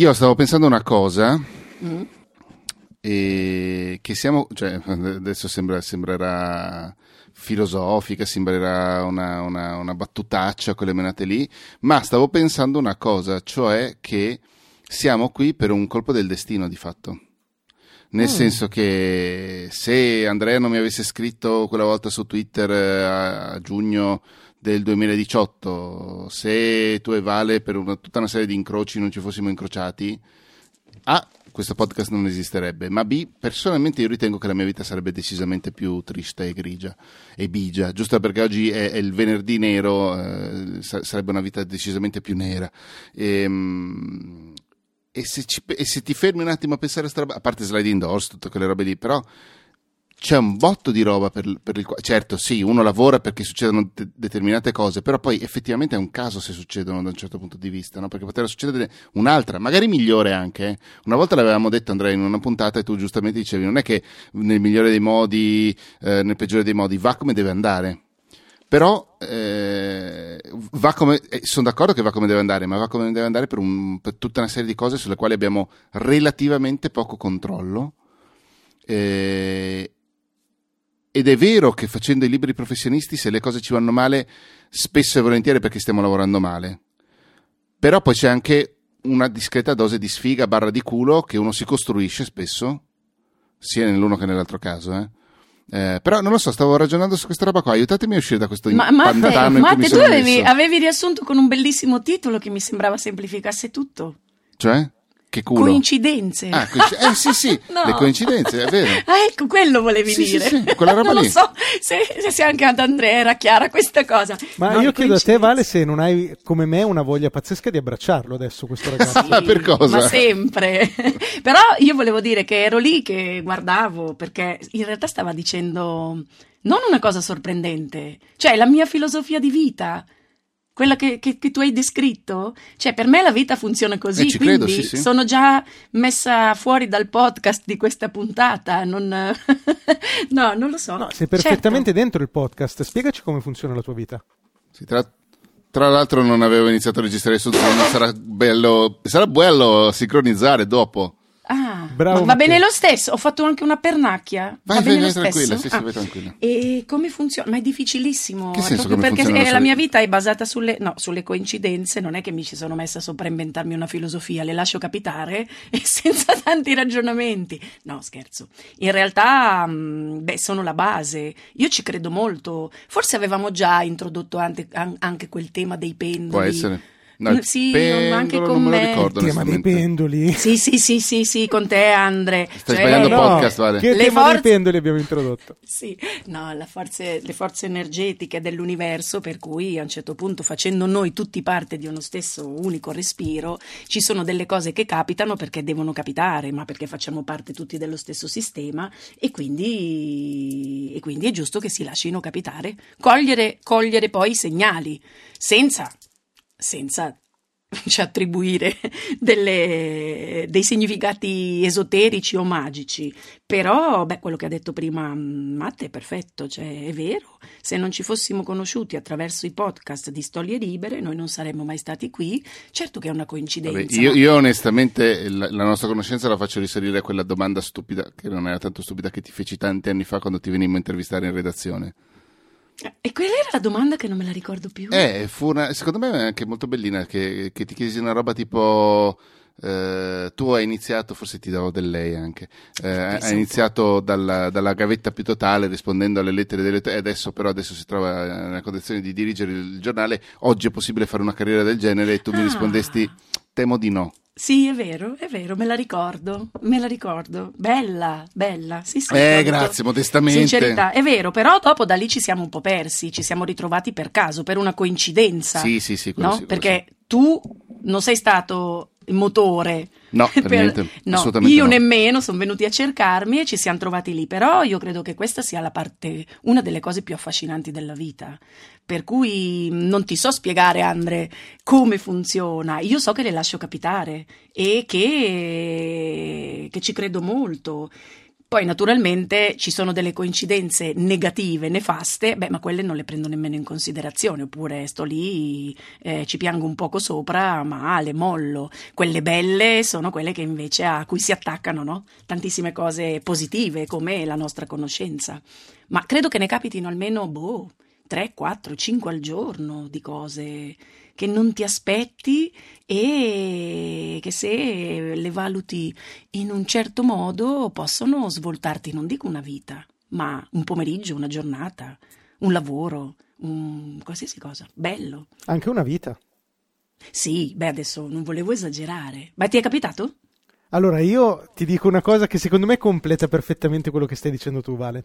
Io stavo pensando una cosa. Mm. E che siamo, cioè, adesso sembra, sembrerà filosofica, sembrerà una, una, una battutaccia quelle menate lì, ma stavo pensando una cosa, cioè che siamo qui per un colpo del destino di fatto. Nel mm. senso che se Andrea non mi avesse scritto quella volta su Twitter eh, a, a giugno del 2018, se tu e Vale per una, tutta una serie di incroci non ci fossimo incrociati, A, questo podcast non esisterebbe, ma B, personalmente io ritengo che la mia vita sarebbe decisamente più triste e grigia e bigia, giusto perché oggi è, è il venerdì nero, eh, sarebbe una vita decisamente più nera. E, ehm, e, se ci, e, se ti fermi un attimo a pensare a sta roba, a parte slide indoors, tutte quelle robe lì, però c'è un botto di roba per, per il quale, certo sì, uno lavora perché succedono de- determinate cose, però poi effettivamente è un caso se succedono da un certo punto di vista, no? perché potrebbe succedere un'altra, magari migliore anche. Eh. Una volta l'avevamo detto Andrea in una puntata e tu giustamente dicevi, non è che nel migliore dei modi, eh, nel peggiore dei modi, va come deve andare. Però eh, va come, eh, sono d'accordo che va come deve andare, ma va come deve andare per, un, per tutta una serie di cose sulle quali abbiamo relativamente poco controllo. Eh, ed è vero che facendo i libri professionisti, se le cose ci vanno male, spesso e volentieri perché stiamo lavorando male. Però poi c'è anche una discreta dose di sfiga barra di culo che uno si costruisce spesso, sia nell'uno che nell'altro caso, eh. Eh, però non lo so, stavo ragionando su questa roba qua. Aiutatemi a uscire da questo ma, pantano Matte, Matte, tu avevi, avevi, riassunto con un bellissimo titolo che mi sembrava semplificasse tutto. Cioè? Che culo. Coincidenze. Ah, coincidenze. Eh sì, sì, no. le coincidenze, è vero. Ah, ecco, quello volevi sì, dire. Sì, sì, quella roba non lì. lo so se, se anche ad Andrea era chiara questa cosa. Ma no, io chiedo a te, Vale, se non hai come me una voglia pazzesca di abbracciarlo adesso, questo ragazzo. Sì, per cosa? Ma sempre. Però io volevo dire che ero lì che guardavo, perché in realtà stava dicendo non una cosa sorprendente, cioè la mia filosofia di vita quella che, che, che, tu hai descritto, cioè per me la vita funziona così, eh, quindi credo, sì, sì. sono già messa fuori dal podcast di questa puntata, non... no, non lo so. No, sei perfettamente certo. dentro il podcast, spiegaci come funziona la tua vita. Si tratta tra l'altro non avevo iniziato a registrare su Zoom, sarà bello, sarà bello sincronizzare dopo. Bravo, va bene lo stesso. Ho fatto anche una pernacchia. Vai, va bene vai, lo tranquilla, stesso? Sì, ah. vai tranquilla. E come funziona? Ma è difficilissimo. Che senso perché la, la mia vita è basata sulle, no, sulle, coincidenze. Non è che mi ci sono messa sopra a inventarmi una filosofia, le lascio capitare e senza tanti ragionamenti. No, scherzo. In realtà, mm, beh, sono la base. Io ci credo molto. Forse avevamo già introdotto anche, anche quel tema dei pendoli. Può essere No, sì, pendolo, anche con me. Ricordo, tema dei pendoli. Sì, sì, sì, sì, sì, con te Andre. Stai cioè, sbagliando no, podcast, vale. Che le tema forze... dei pendoli abbiamo introdotto? sì, no, forze, le forze energetiche dell'universo, per cui a un certo punto, facendo noi tutti parte di uno stesso unico respiro, ci sono delle cose che capitano perché devono capitare, ma perché facciamo parte tutti dello stesso sistema e quindi, e quindi è giusto che si lasciano capitare. Cogliere, cogliere poi i segnali, senza senza cioè, attribuire delle, dei significati esoterici o magici. Però, beh, quello che ha detto prima mm, Matte è perfetto, cioè è vero. Se non ci fossimo conosciuti attraverso i podcast di Storie Libere, noi non saremmo mai stati qui. Certo che è una coincidenza. Vabbè, io, io, onestamente la, la, nostra conoscenza la faccio risalire a quella domanda stupida, che non era tanto stupida, che ti feci tanti anni fa quando ti venimmo a intervistare in redazione. E quella era la domanda che non me la ricordo più. Eh, fu una, secondo me è anche molto bellina, che, che ti chiesi una roba tipo... Uh, tu hai iniziato, forse ti davo del lei anche, uh, hai iniziato dalla, dalla, gavetta più totale rispondendo alle lettere delle e adesso però adesso si trova nella condizione di dirigere il giornale, oggi è possibile fare una carriera del genere e tu ah. mi rispondesti temo di no. Sì, è vero, è vero, me la ricordo, me la ricordo. Bella, bella. Sì, sì, eh, grazie, modestamente. Sincerità, è vero, però dopo da lì ci siamo un po' persi, ci siamo ritrovati per caso, per una coincidenza. Sì, sì, sì. No? Sì, Perché sì. tu non sei stato il motore. No, per, per niente, no, io no. nemmeno, sono venuti a cercarmi e ci siamo trovati lì, però io credo che questa sia la parte, una delle cose più affascinanti della vita, per cui non ti so spiegare, Andre, come funziona, io so che le lascio capitare e che, che ci credo molto Poi naturalmente ci sono delle coincidenze negative, nefaste, beh, ma quelle non le prendo nemmeno in considerazione, oppure sto lì, eh, ci piango un poco sopra, ma le mollo. Quelle belle sono quelle che invece a cui si attaccano, no? Tantissime cose positive, come la nostra conoscenza. Ma credo che ne capitino almeno, boh, 3, 4, 5 al giorno di cose che non ti aspetti e che se le valuti in un certo modo possono svoltarti, non dico una vita, ma un pomeriggio, una giornata, un lavoro, un qualsiasi cosa. Bello. Anche una vita. Sì, beh, adesso non volevo esagerare. Ma ti è capitato? Allora, io ti dico una cosa che secondo me completa perfettamente quello che stai dicendo tu, Vale.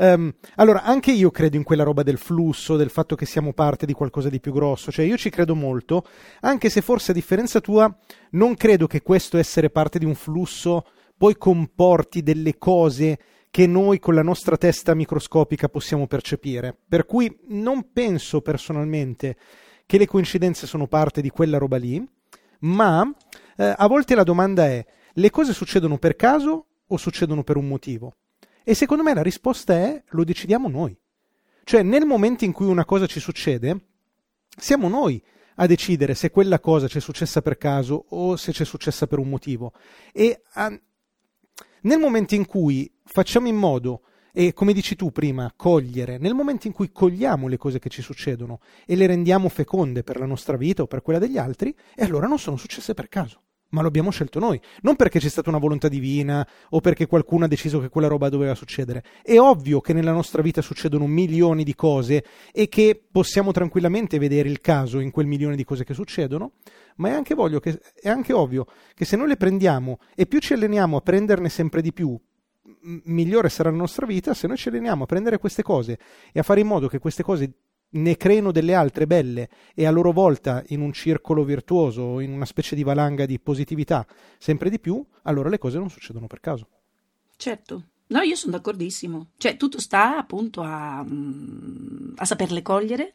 Um, allora, anche io credo in quella roba del flusso, del fatto che siamo parte di qualcosa di più grosso, cioè io ci credo molto, anche se forse a differenza tua non credo che questo essere parte di un flusso poi comporti delle cose che noi con la nostra testa microscopica possiamo percepire. Per cui non penso personalmente che le coincidenze sono parte di quella roba lì, ma eh, a volte la domanda è le cose succedono per caso o succedono per un motivo? E secondo me la risposta è lo decidiamo noi. Cioè nel momento in cui una cosa ci succede, siamo noi a decidere se quella cosa ci è successa per caso o se ci è successa per un motivo. E a, nel momento in cui facciamo in modo, e come dici tu prima, cogliere, nel momento in cui cogliamo le cose che ci succedono e le rendiamo feconde per la nostra vita o per quella degli altri, e allora non sono successe per caso ma lo abbiamo scelto noi, non perché c'è stata una volontà divina o perché qualcuno ha deciso che quella roba doveva succedere. È ovvio che nella nostra vita succedono milioni di cose e che possiamo tranquillamente vedere il caso in quel milione di cose che succedono, ma è anche, che, è anche ovvio che se noi le prendiamo e più ci alleniamo a prenderne sempre di più, migliore sarà la nostra vita se noi ci alleniamo a prendere queste cose e a fare in modo che queste cose ne creino delle altre belle e a loro volta in un circolo virtuoso, in una specie di valanga di positività sempre di più, allora le cose non succedono per caso. Certo. No, io sono d'accordissimo. Cioè, tutto sta appunto a, mm, a saperle cogliere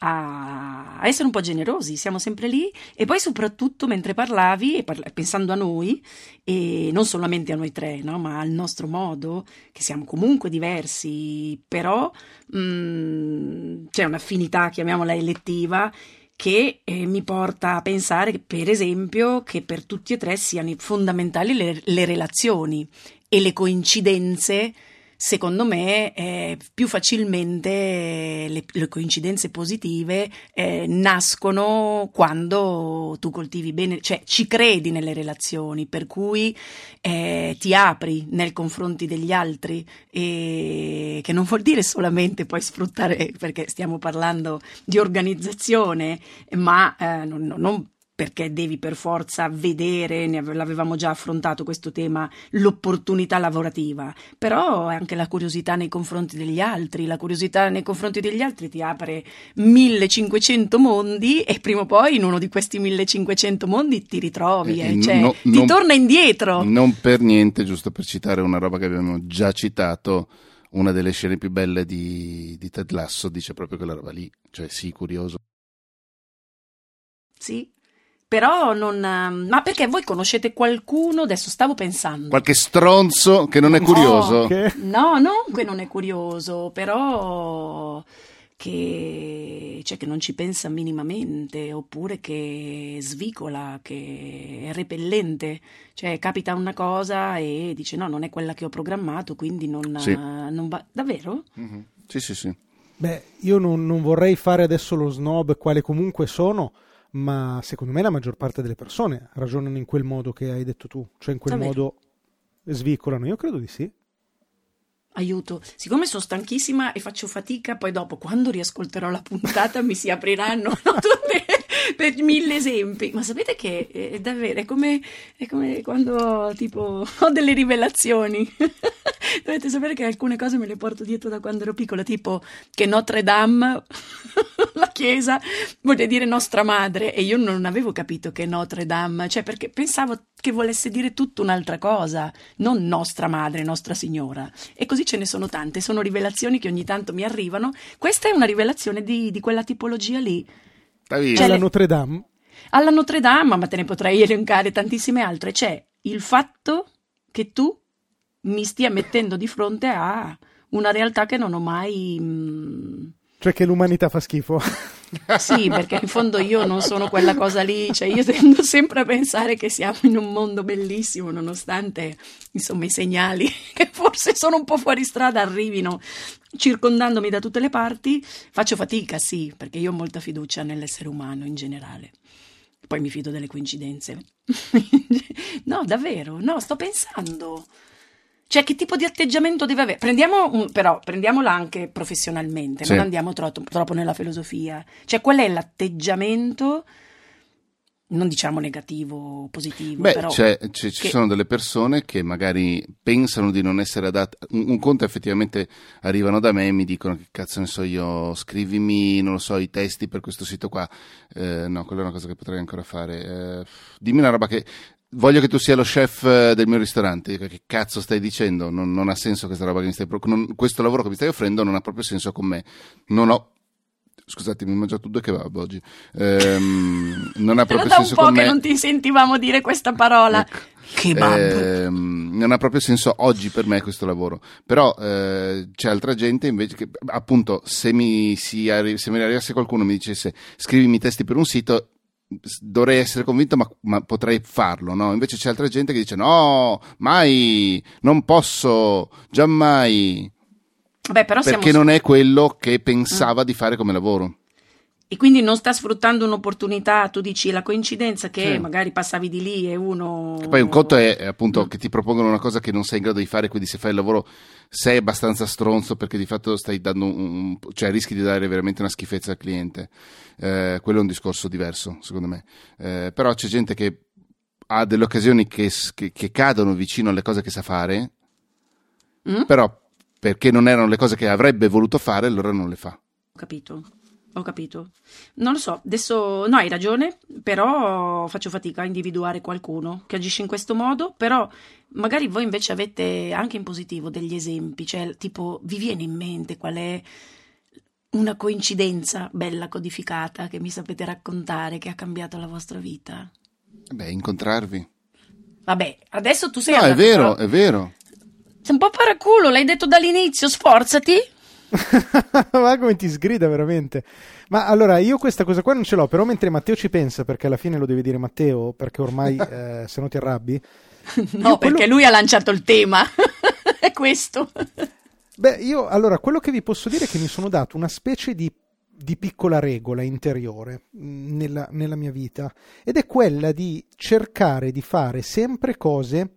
a essere un po' generosi, siamo sempre lì e poi soprattutto mentre parlavi parla- pensando a noi e non solamente a noi tre, no? ma al nostro modo, che siamo comunque diversi, però mh, mm, c'è un'affinità, chiamiamola elettiva, che eh, mi porta a pensare, per esempio, che per tutti e tre siano fondamentali le, le relazioni e le coincidenze secondo me eh, più facilmente le, le coincidenze positive eh, nascono quando tu coltivi bene, cioè ci credi nelle relazioni, per cui eh, ti apri nei confronti degli altri, e, che non vuol dire solamente poi sfruttare, perché stiamo parlando di organizzazione, ma eh, non, non perché devi per forza vedere, l'avevamo già affrontato questo tema, l'opportunità lavorativa, però anche la curiosità nei confronti degli altri, la curiosità nei confronti degli altri ti apre 1500 mondi e prima o poi in uno di questi 1500 mondi ti ritrovi, eh, eh, cioè, no, ti non, torna indietro. Non per niente, giusto per citare una roba che abbiamo già citato, una delle scene più belle di, di Ted Lasso dice proprio quella roba lì, cioè sì, curioso. Sì, però non. Ma perché voi conoscete qualcuno? Adesso stavo pensando. Qualche stronzo che non è curioso? No, no non che non è curioso, però che, cioè, che non ci pensa minimamente, oppure che svicola, che è repellente. Cioè, capita una cosa e dice: No, non è quella che ho programmato, quindi non, sì. non va. Davvero? Mm-hmm. Sì, sì, sì. Beh, io non, non vorrei fare adesso lo snob, quale comunque sono ma secondo me la maggior parte delle persone ragionano in quel modo che hai detto tu, cioè in quel Davvero? modo svicolano. Io credo di sì. Aiuto, siccome sono stanchissima e faccio fatica, poi dopo quando riascolterò la puntata mi si apriranno no, tutte per mille esempi. Ma sapete che è davvero è come, è come quando tipo ho delle rivelazioni. Dovete sapere che alcune cose me le porto dietro da quando ero piccola, tipo che Notre Dame, la chiesa, vuol dire nostra madre, e io non avevo capito che Notre Dame, cioè perché pensavo che volesse dire tutta un'altra cosa, non nostra madre, nostra signora. E così ce ne sono tante, sono rivelazioni che ogni tanto mi arrivano. Questa è una rivelazione di, di quella tipologia lì. Cioè, alla Notre Dame? Alla Notre Dame, ma te ne potrei elencare tantissime altre. C'è il fatto che tu mi stia mettendo di fronte a una realtà che non ho mai... Mh, cioè che l'umanità fa schifo. Sì, perché in fondo io non sono quella cosa lì, cioè io tendo sempre a pensare che siamo in un mondo bellissimo, nonostante insomma i segnali che forse sono un po' fuori strada arrivino circondandomi da tutte le parti. Faccio fatica, sì, perché io ho molta fiducia nell'essere umano in generale. Poi mi fido delle coincidenze. no, davvero, no, sto pensando. Cioè, che tipo di atteggiamento deve avere? Prendiamo un, però, prendiamola anche professionalmente, sì. non andiamo troppo, troppo nella filosofia. Cioè, qual è l'atteggiamento non diciamo negativo o positivo. Beh, però c'è, c'è, ci sono delle persone che magari pensano di non essere adatte. Un, un, conto effettivamente arrivano da me e mi dicono che cazzo ne so io, scrivimi, non lo so, i testi per questo sito qua. Eh, no, quella è una cosa che potrei ancora fare. Eh, dimmi una roba che voglio che tu sia lo chef eh, del mio ristorante. Che cazzo stai dicendo? Non, non ha senso questa roba che mi stai non, questo lavoro che mi stai offrendo non ha proprio senso con me. Non ho. Scusate, mi ho mangiato due kebab oggi. Ehm, non ha proprio senso con me. un po' che non ti sentivamo dire questa parola. Ecco. Kebab. Ehm, non ha proprio senso oggi per me questo lavoro. Però eh, c'è altra gente invece che, appunto, se mi, si arri- se mi arrivasse qualcuno e mi dicesse scrivimi testi per un sito, dovrei essere convinto, ma, ma, potrei farlo, no? Invece c'è altra gente che dice: no, mai, non posso, giammai. Beh, però perché siamo... non è quello che pensava mm. di fare come lavoro. E quindi non sta sfruttando un'opportunità, tu dici la coincidenza che sì. magari passavi di lì e uno... Che poi un conto è, appunto mm. che ti propongono una cosa che non sei in grado di fare, quindi se fai il lavoro sei abbastanza stronzo perché di fatto stai dando un... cioè rischi di dare veramente una schifezza al cliente. Eh, quello è un discorso diverso, secondo me. Eh, però c'è gente che ha delle occasioni che, che, che, cadono vicino alle cose che sa fare, mm? però perché non erano le cose che avrebbe voluto fare, allora non le fa. Capito. Ho capito. Non lo so, adesso no, hai ragione, però faccio fatica a individuare qualcuno che agisce in questo modo, però magari voi invece avete anche in positivo degli esempi, cioè tipo vi viene in mente qual è una coincidenza bella codificata che mi sapete raccontare che ha cambiato la vostra vita? Beh, incontrarvi. Vabbè, adesso tu sei... No, è vero, però... è vero. Sei un po' paraculo, l'hai detto dall'inizio, sforzati. Ma come ti sgrida veramente. Ma allora io questa cosa qua non ce l'ho, però mentre Matteo ci pensa, perché alla fine lo devi dire Matteo, perché ormai eh, se no ti arrabbi. No, perché lui ha lanciato il tema. è questo. Beh, io allora quello che vi posso dire è che mi sono dato una specie di, di piccola regola interiore mm, nella, nella mia vita ed è quella di cercare di fare sempre cose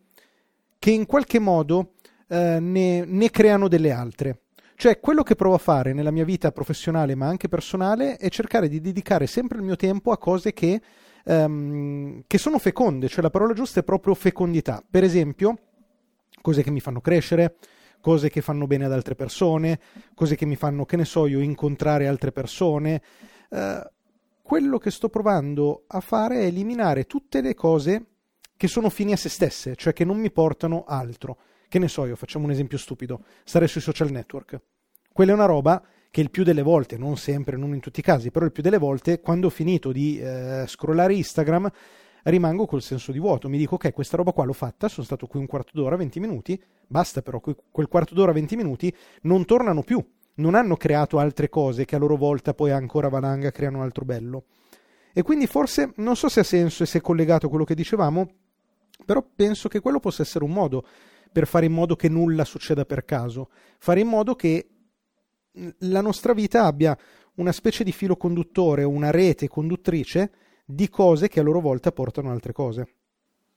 che in qualche modo eh, ne, ne creano delle altre. Cioè, quello che provo a fare nella mia vita professionale, ma anche personale, è cercare di dedicare sempre il mio tempo a cose che, um, che sono feconde, cioè la parola giusta è proprio fecondità. Per esempio, cose che mi fanno crescere, cose che fanno bene ad altre persone, cose che mi fanno, che ne so io, incontrare altre persone. Uh, quello che sto provando a fare è eliminare tutte le cose che sono fini a se stesse, cioè che non mi portano altro. Che ne so io, facciamo un esempio stupido, stare sui social network. Quella è una roba che il più delle volte, non sempre, non in tutti i casi, però il più delle volte, quando ho finito di eh, scrollare Instagram, rimango col senso di vuoto. Mi dico, ok, questa roba qua l'ho fatta, sono stato qui un quarto d'ora, 20 minuti, basta però, quel quarto d'ora, 20 minuti non tornano più. Non hanno creato altre cose che a loro volta poi ancora valanga creano altro bello. E quindi forse, non so se ha senso e se è collegato a quello che dicevamo, però penso che quello possa essere un modo per fare in modo che nulla succeda per caso, fare in modo che la nostra vita abbia una specie di filo conduttore, una rete conduttrice di cose che a loro volta portano altre cose.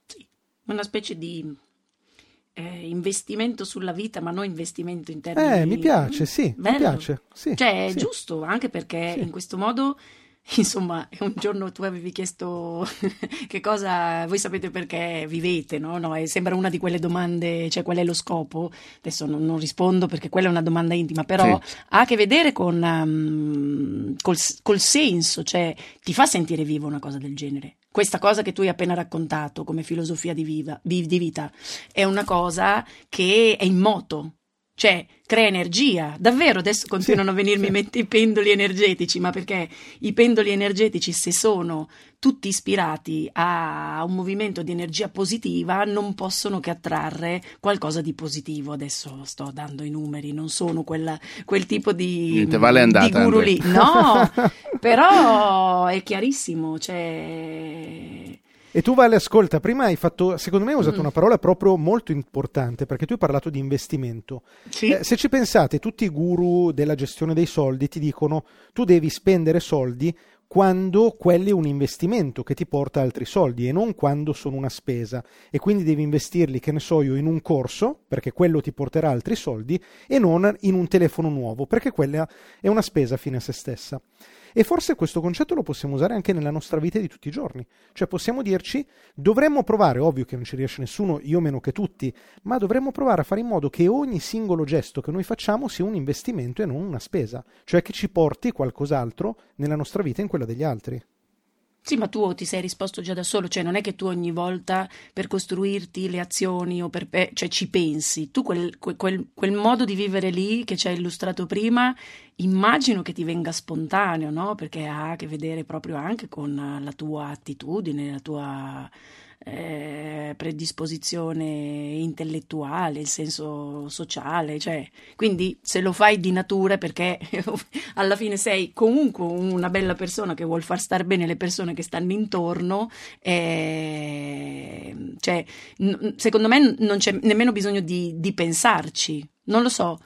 Sì, una specie di eh, investimento sulla vita, ma non investimento in termini... Eh, mi piace, sì, Bello. mi piace. Sì, cioè, è sì. giusto, anche perché sì. in questo modo Insomma, un giorno tu avevi chiesto che cosa voi sapete perché vivete, no? no sembra una di quelle domande, cioè qual è lo scopo? Adesso non, non rispondo perché quella è una domanda intima, però sì. ha a che vedere con um, col, col senso, cioè ti fa sentire vivo una cosa del genere questa cosa che tu hai appena raccontato come filosofia di, viva, di, vita è una cosa che è in moto, cioè crea energia. Davvero adesso continuano Sì, a venirmi sì. i pendoli energetici, ma perché i pendoli energetici, se sono tutti ispirati a un movimento di energia positiva, non possono che attrarre qualcosa di positivo. Adesso sto dando i numeri, non sono quella- quel tipo di, Niente, vale è di andata, guru Andrea. lì. No, però è chiarissimo, cioè... E tu Vale, ascolta, prima hai fatto, secondo me hai usato Mm. una parola proprio molto importante, perché tu hai parlato di investimento. Sì. Eh, se ci pensate, tutti i guru della gestione dei soldi ti dicono tu devi spendere soldi quando quello è un investimento che ti porta altri soldi e non quando sono una spesa e quindi devi investirli, che ne so io, in un corso perché quello ti porterà altri soldi e non in un telefono nuovo perché quella è una spesa fine a se stessa. E forse questo concetto lo possiamo usare anche nella nostra vita di tutti i giorni. Cioè possiamo dirci, dovremmo provare, ovvio che non ci riesce nessuno, io meno che tutti, ma dovremmo provare a fare in modo che ogni singolo gesto che noi facciamo sia un investimento e non una spesa, cioè che ci porti qualcos'altro nella nostra vita e in quella degli altri. Sì, ma tu ti sei risposto già da solo, cioè non è che tu ogni volta per costruirti le azioni o per, cioè ci pensi, tu quel, que- quel- quel modo di vivere lì che ci hai illustrato prima, immagino che ti venga spontaneo, no? Perché ha a che vedere proprio anche con la tua attitudine, la tua eh, predisposizione intellettuale, il senso sociale, cioè, quindi se lo fai di natura perché alla fine sei comunque una bella persona che vuol far star bene le persone che stanno intorno, eh, cioè, n- secondo me non c'è nemmeno bisogno di, di pensarci, non lo so.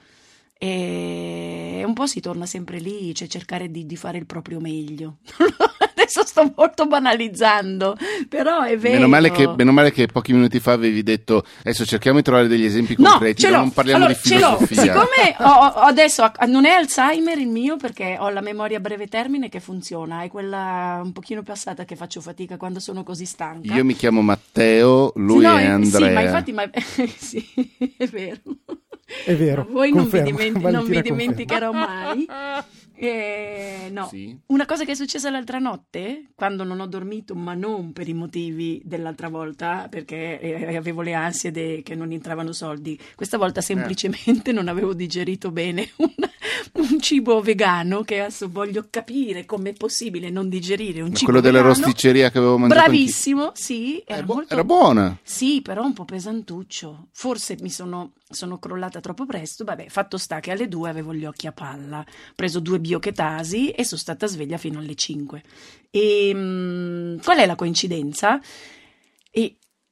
E un po' si torna sempre lì, cioè cercare di, di fare il proprio meglio. Adesso sto molto banalizzando, però è vero. Meno male, che, meno male che pochi minuti fa avevi detto adesso cerchiamo di trovare degli esempi No, concreti, ce l'ho. non parliamo Allora, di ce l'ho. filosofia. Siccome ho, ho- adesso non è Alzheimer il mio perché ho la memoria a breve termine che funziona, è quella un pochino passata che faccio fatica quando sono così stanca. Io mi chiamo Matteo, lui No, è Andrea. Sì, ma infatti ma- sì, è vero. È vero, Voi non vi, dimenti- non vi conferma. dimenticherò mai. Eh, no. Sì. Una cosa che è successa l'altra notte, quando non ho dormito, ma non per i motivi dell'altra volta, perché eh, avevo le ansie de- che non entravano soldi. Questa Eh. volta semplicemente non avevo digerito bene un, un cibo vegano, che adesso voglio capire com'è possibile non digerire un Ma cibo quello della vegano. rosticceria che avevo mangiato anch'io. Bravissimo, sì, era Era, bu- molto era buona. sì, però un po' pesantuccio. Forse mi sono, sono crollata troppo presto. Vabbè, fatto sta che alle due avevo gli occhi a palla. Ho preso due biochetasi e sono stata sveglia fino alle 5. E mm, qual è la coincidenza?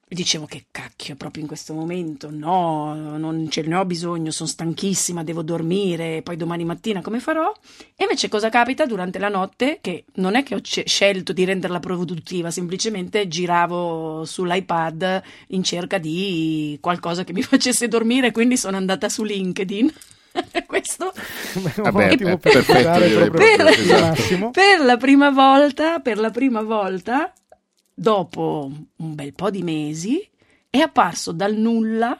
Dicevo che cacchio, proprio in questo momento, no, non ce ne ho bisogno, sono stanchissima, devo dormire, poi domani mattina come farò? E invece cosa capita durante la notte? Che non è che ho ce- scelto di renderla produttiva, semplicemente giravo sull'iPad in cerca di qualcosa che mi facesse dormire, quindi sono andata su LinkedIn. Questo Vabbè, per perfetto, proprio, il esatto. per la prima volta, per la prima volta, dopo un bel po' di mesi, è apparso dal nulla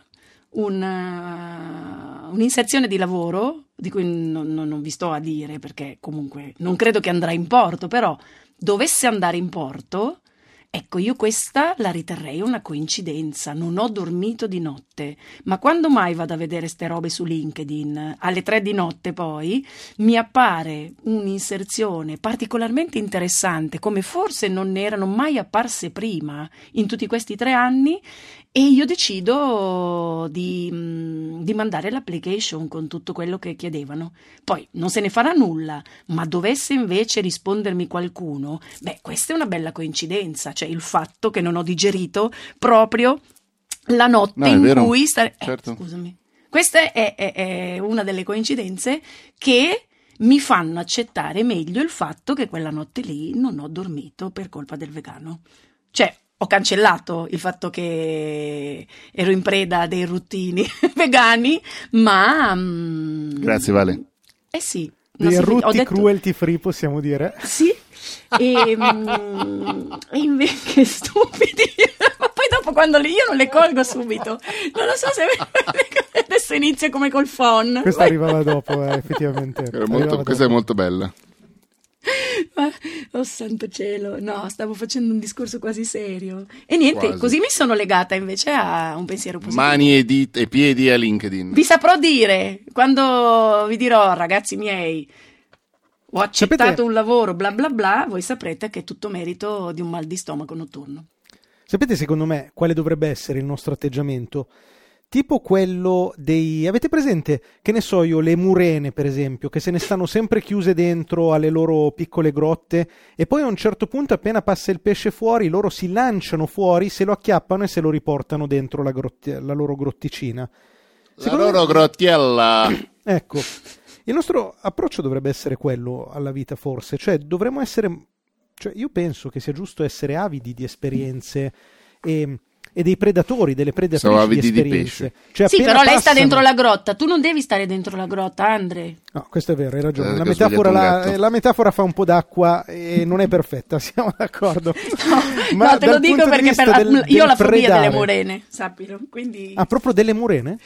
una- un'inserzione di lavoro di cui non, non- non vi sto a dire perché comunque non credo che andrà in porto, però dovesse andare in porto, ecco io questa la riterrei una coincidenza, non ho dormito di notte, ma quando mai vado a vedere ste robe su LinkedIn, alle tre di notte poi, mi appare un'inserzione particolarmente interessante, come forse non ne erano mai apparse prima in tutti questi tre anni, e io decido di, mm, di mandare l'application con tutto quello che chiedevano. Poi non se ne farà nulla, ma dovesse invece rispondermi qualcuno, beh, questa è una bella coincidenza, cioè il fatto che non ho digerito proprio la notte No, in vero, cui stare... eh, certo. scusami. Questa è, è- è una delle coincidenze che mi fanno accettare meglio il fatto che quella notte lì non ho dormito per colpa del vegano. Cioè, ho cancellato il fatto che ero in preda a dei ruttini vegani, ma... mm, Grazie, Vale. Eh sì. Dei rutti detto- cruelty free possiamo dire. Sì. E, mm, e invece che stupidi. Ma poi dopo quando li, io non le colgo subito. Non lo so se adesso inizia come col phon. Questa arrivava dopo, eh, effettivamente. Era molto- Arrivava questa è dopo. molto bella. Ma, Oh santo cielo, no, stavo facendo un discorso quasi serio. E niente, Quasi. così mi sono legata invece a un pensiero positivo. Mani e, dita- e piedi a LinkedIn. Vi saprò dire quando vi dirò, ragazzi miei, ho accettato Sapete- un lavoro, bla bla bla, voi saprete che è tutto merito di un mal di stomaco notturno. Sapete secondo me quale dovrebbe essere il nostro atteggiamento? Tipo quello dei... Avete presente, che ne so io, le murene per esempio, che se ne stanno sempre chiuse dentro alle loro piccole grotte e poi a un certo punto appena passa il pesce fuori loro si lanciano fuori, se lo acchiappano e se lo riportano dentro la, grotti- la loro grotticina. La Secondo me- loro grottiella. Ecco, il nostro approccio dovrebbe essere quello alla vita, forse, cioè dovremmo essere, cioè io penso che sia giusto essere avidi di esperienze e, e dei predatori, delle predatrici di avidi di esperienze. Cioè, sì, però lei sta passano- dentro la grotta, tu non devi stare dentro la grotta, Andre. No, questo è vero, hai ragione. Eh, La metafora, la, la metafora fa un po' d'acqua e non è perfetta, siamo d'accordo. No, no, te lo dico di perché per- del- io ho la fobia delle murene, sappilo. Quindi Ah, proprio delle murene?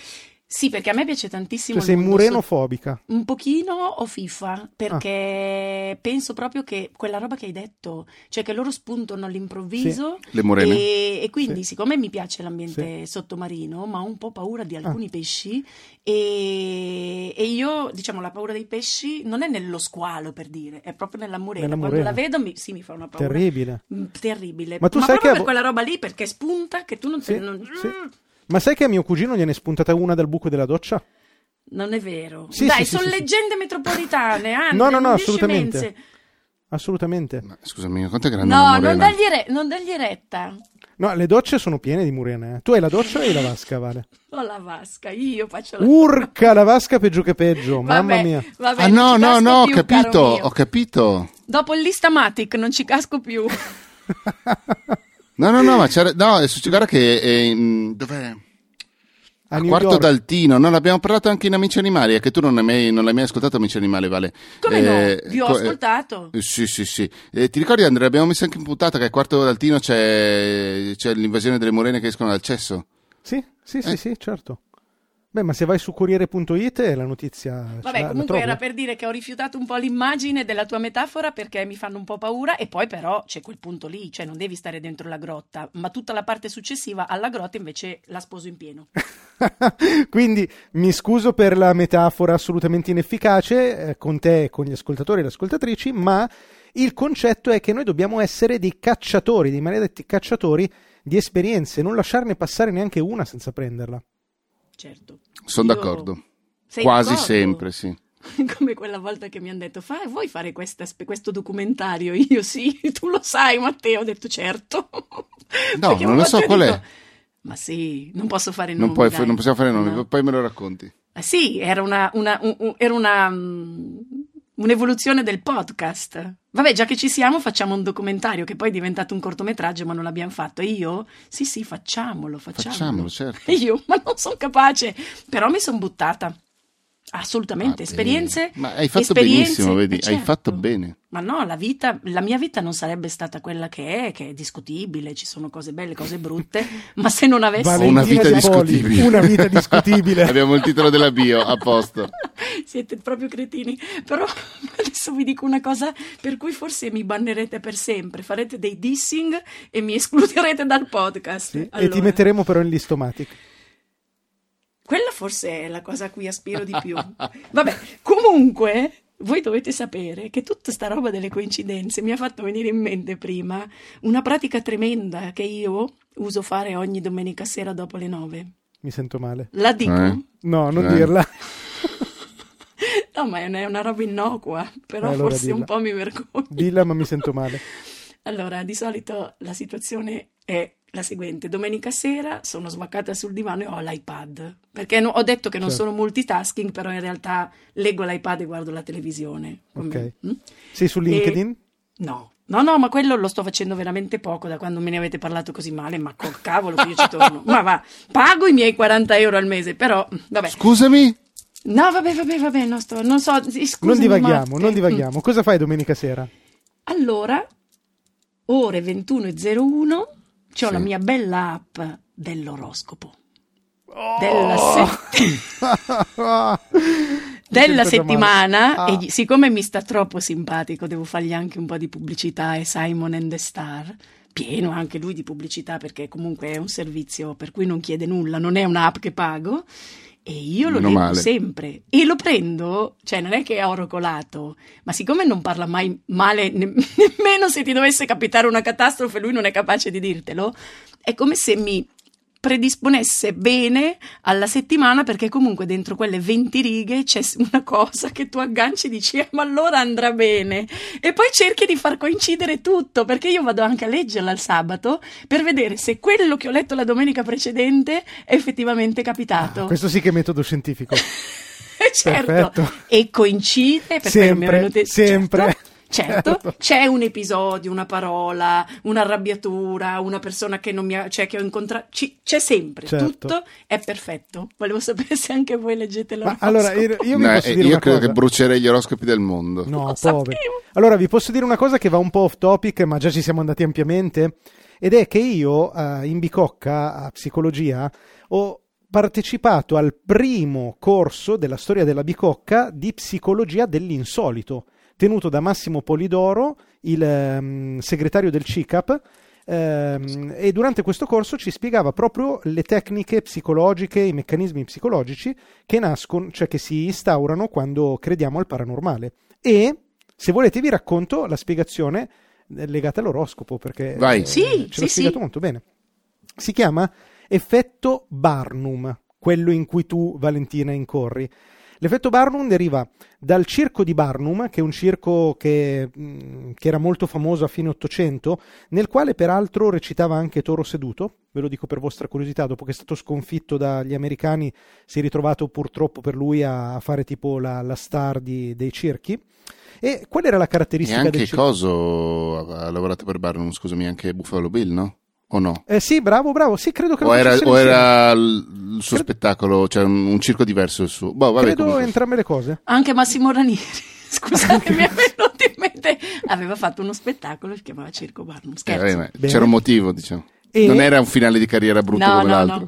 Sì, perché a me piace tantissimo Cioè sei mondo so- murenofobica. Un pochino o FIFA, perché Ah. penso proprio che quella roba che hai detto, cioè che loro spuntano all'improvviso Le morene. e, e quindi Sì. siccome mi piace l'ambiente sottomarino, ma ho un po' paura Ah. di alcuni pesci e, e io, diciamo, la paura dei pesci non è nello squalo per dire, è proprio nella murena. Nella Quando murena. la vedo mi, sì, mi fa una paura. Terribile. Mm, Terribile. Ma tu sai proprio che a per vo- quella roba lì perché spunta che tu non Sì, non, sì. Mm, Ma sai che a mio cugino gliene è spuntata una dal buco della doccia? non è vero. Sì, Dai, sì, sono sì, sì. leggende metropolitane. Andre, No, no, no, assolutamente. scemenze. Assolutamente. Ma, scusami, quanto è grande No, non dargli, re- non dargli retta. No, le docce sono piene di murene. eh. Tu hai la doccia o hai la vasca, Vale? Ho la vasca, io faccio la... Urca, la vasca peggio che peggio, mamma Vabbè, mia. vabbè, Ah no, no, no, ho capito, ho capito. Dopo il listamatic non ci casco più. No, no, no, ma c'era... No, è successo, guarda che... È in- dov'è? A A Quarto York. d'Altino, no, l'abbiamo parlato anche in Amici Animali, è che tu non, hai mai, non l'hai mai ascoltato Amici Animali, Vale. Come Eh, no? Vi ho co- eh, ascoltato. eh, Sì, sì, sì. Eh, ti ricordi Andrea, abbiamo messo anche in puntata che a Quarto d'Altino c'è, c'è l'invasione delle morene che escono dal cesso? Sì, sì, sì, Eh. sì, certo. Beh, ma se vai su Corriere.it la notizia... Vabbè, la- la comunque trovi? era per dire che ho rifiutato un po' l'immagine della tua metafora perché mi fanno un po' paura e poi però c'è quel punto lì, cioè non devi stare dentro la grotta, ma tutta la parte successiva alla grotta invece la sposo in pieno. Quindi mi scuso per la metafora assolutamente inefficace eh, con te e con gli ascoltatori e le ascoltatrici, ma il concetto è che noi dobbiamo essere dei cacciatori, dei maledetti cacciatori di esperienze, non lasciarne passare neanche una senza prenderla. Certo. Sono d'accordo. Quasi d'accordo? sempre, sì. Come quella volta che mi hanno detto, Fa, vuoi fare questa- questo documentario? Io sì, tu lo sai Matteo, ho detto certo. No, non lo so qual dico, è. Ma sì, non posso fare Non, nomi, puoi- dai. non possiamo fare nomi, No. poi me lo racconti. Eh sì, era una, una- un- un- era una, mm, un'evoluzione del podcast. Vabbè, già che ci siamo, facciamo un documentario che poi è diventato un cortometraggio, ma non l'abbiamo fatto. E io? Sì, sì, facciamolo, facciamolo. Facciamolo, certo. E io? Ma non sono capace. Però mi sono buttata. Assolutamente, Ah, esperienze. Ma hai fatto benissimo, vedi, eh, hai certo. fatto bene. Ma no, la vita, la mia vita non sarebbe stata quella che è, che è discutibile, ci sono cose belle, cose brutte, ma se non avessi... Vale. una Valentina vita discutibile. Una vita discutibile. Abbiamo il titolo della bio, a posto. Siete proprio cretini, però adesso vi dico una cosa per cui forse mi bannerete per sempre, farete dei dissing e mi escluderete dal podcast. Sì, E Allora, ti metteremo però in listomatic. Quella forse è la cosa a cui aspiro di più. Vabbè, comunque, voi dovete sapere che tutta sta roba delle coincidenze mi ha fatto venire in mente prima una pratica tremenda che io uso fare ogni domenica sera dopo le nove. Mi sento male. La dico? Eh? No, non Eh. dirla. No, ma è una- roba innocua, però Eh, allora forse dilla. un po' mi vergogno. Dilla, ma mi sento male. Allora, di solito la situazione è la seguente: domenica sera sono svaccata sul divano e ho l'iPad. Perché no- ho detto che non Certo. sono multitasking, però in realtà leggo l'iPad e guardo la televisione. Ok. Mm? Sei su LinkedIn? No. No, no, ma quello lo sto facendo veramente poco da quando me ne avete parlato così male, ma col cavolo che io ci torno. Ma va, pago i miei 40 euro al mese, però, vabbè. Scusami? No, vabbè, vabbè, vabbè, no, sto- non so, scusami, non divaghiamo, Matte. non Mm. divaghiamo. Cosa fai domenica sera? Allora, ore 21.01, c'ho Sì. la mia bella app dell'oroscopo. Oh! Della, se- della settimana e Ah. gli- siccome mi sta troppo simpatico devo fargli anche un po' di pubblicità e Simon and the Star pieno anche lui di pubblicità perché comunque è un servizio per cui non chiede nulla non è un'app che pago e io lo Meno leggo sempre. E lo prendo cioè non è che è oro colato ma siccome non parla mai male ne- nemmeno se ti dovesse capitare una catastrofe lui non è capace di dirtelo è come se mi predisponesse bene alla settimana perché comunque dentro quelle 20 righe c'è una cosa che tu agganci e dici "Eh, ma allora andrà bene e poi cerchi di far coincidere tutto perché io vado anche a leggerla il sabato per vedere se quello che ho letto la domenica precedente è effettivamente capitato Ah, questo sì che è metodo scientifico. certo Perfetto. e coincide per quello mi è Sempre, venuto- sempre. certo, certo, Certo. c'è un episodio, una parola, un'arrabbiatura, una persona che non mi ha, cioè che ho incontrato, ci- c'è sempre, Certo. tutto è perfetto. Volevo sapere se anche voi leggete Ma l'oroscopo. allora, io, io No, posso eh, dire io una credo cosa. che brucerei gli oroscopi del mondo. No, poveri. Allora, vi posso dire una cosa che va un po' off topic, ma già ci siamo andati ampiamente, ed è che io eh, in Bicocca a psicologia ho partecipato al primo corso della storia della Bicocca di psicologia dell'insolito, tenuto da Massimo Polidoro, il ehm, segretario del CICAP, ehm, e durante questo corso ci spiegava proprio le tecniche psicologiche, i meccanismi psicologici che nascono, cioè che si instaurano quando crediamo al paranormale. E se volete vi racconto la spiegazione eh, legata all'oroscopo, perché Vai. eh, Sì, ce sì, l'ho spiegato sì. molto bene. Si chiama effetto Barnum, quello in cui tu, Valentina, incorri. L'effetto Barnum deriva dal circo di Barnum, che è un circo che, mh, che era molto famoso a fine Ottocento, nel quale peraltro recitava anche Toro Seduto, ve lo dico per vostra curiosità, dopo che è stato sconfitto dagli americani si è ritrovato purtroppo per lui a, fare tipo la, la star di- dei circhi. E qual era la caratteristica del anche circo? Coso ha lavorato per Barnum, scusami, anche Buffalo Bill, no? O no? Eh sì, bravo, bravo, sì, credo che lo O era, o era il suo Credo- spettacolo, cioè un, un circo diverso il suo. Boh, vabbè, credo entrambe le cose. Anche Massimo Ranieri, scusate, mi è venuto in mente, aveva fatto uno spettacolo che si chiamava Circo Barnum. Eh, Scherzo. Bene. c'era un motivo, diciamo. E- Non era un finale di carriera brutto No, come no, l'altro. no.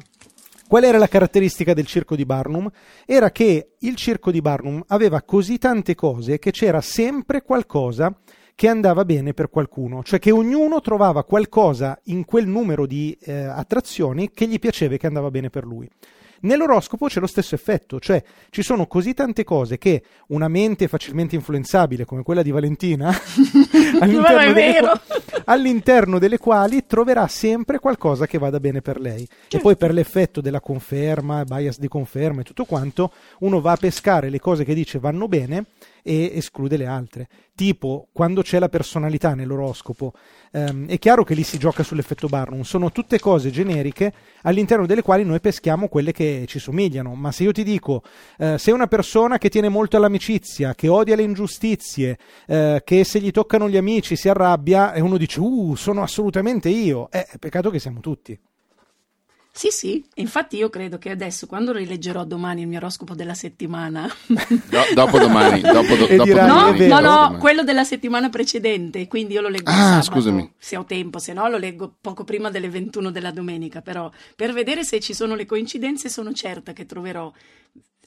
Qual era la caratteristica del circo di Barnum? Era che il circo di Barnum aveva così tante cose che c'era sempre qualcosa che andava bene per qualcuno, cioè che ognuno trovava qualcosa in quel numero di eh, attrazioni che gli piaceva e che andava bene per lui. Nell'oroscopo c'è lo stesso effetto, cioè ci sono così tante cose che una mente facilmente influenzabile come quella di Valentina all'interno, delle qua- all'interno delle quali troverà sempre qualcosa che vada bene per lei. E poi per l'effetto della conferma, bias di conferma e tutto quanto, uno va a pescare le cose che dice vanno bene e esclude le altre. Tipo, quando c'è la personalità nell'oroscopo, ehm, è chiaro che lì si gioca sull'effetto Barnum, sono tutte cose generiche all'interno delle quali noi peschiamo quelle che ci somigliano, ma se io ti dico eh, sei una persona che tiene molto all'amicizia, che odia le ingiustizie, eh, che se gli toccano gli amici si arrabbia e uno dice uh, sono assolutamente io, eh, peccato che siamo tutti. Sì, sì, infatti io credo che adesso quando rileggerò domani il mio oroscopo della settimana, Do- dopo domani, dopo, do- dopo no, domani, vero. no, dopo no, domani. quello della settimana precedente, quindi io lo leggo Ah, sabato, scusami. se ho tempo, se no lo leggo poco prima delle 21 della domenica, però per vedere se ci sono le coincidenze sono certa che troverò